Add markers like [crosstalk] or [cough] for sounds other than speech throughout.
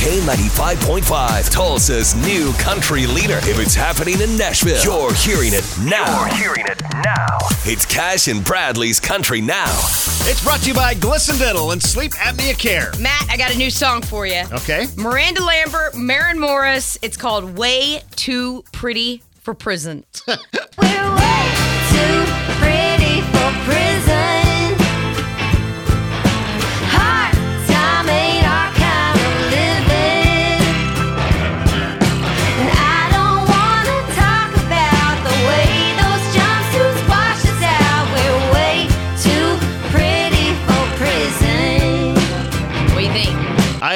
K95.5, Tulsa's new country leader. If it's happening in Nashville, you're hearing it now. You're hearing it now. It's Cash and Bradley's Country Now. It's brought to you by Glisten Dental and Sleep Apnea Care. Matt, I got a new song for you. Okay. Miranda Lambert, Maren Morris. It's called Way Too Pretty for Prison. [laughs]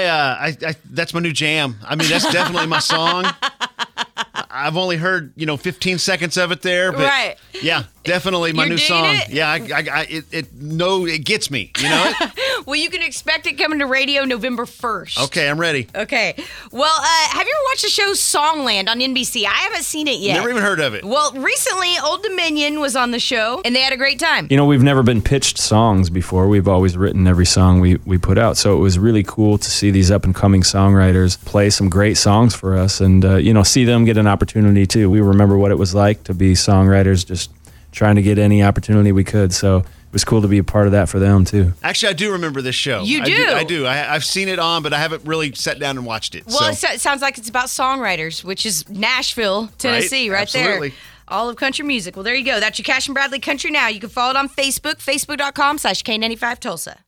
I, uh, I, I, that's my new jam. I mean, that's definitely my song. [laughs] I've only heard, you know, 15 seconds of it there, but Right. yeah, definitely my new song. it? Yeah, I, I, I it, it, no, it gets me. You know it? [laughs] Well, you can expect it coming to radio November 1st. okay, I'm ready. Okay. Well, uh, have you ever watched the show Songland on NBC? I haven't seen it yet. Never even heard of it. Well, recently, Old Dominion was on the show, and they had a great time. You know, we've never been pitched songs before. We've always written every song we, we put out. So it was really cool to see these up and coming songwriters play some great songs for us and, uh, you know, see them get an opportunity too. We remember what it was like to be songwriters, just trying to get any opportunity we could. So it was cool to be a part of that for them too. Actually, I do remember this show. You I do? I do. I, I've seen it on, but I haven't really sat down and watched it. Well, so. it sounds like it's about songwriters, which is Nashville, Tennessee, right, Absolutely. there. All of country music. Well, there you go. That's your Cash and Bradley Country Now. You can follow it on Facebook, facebook.com slash K95 Tulsa.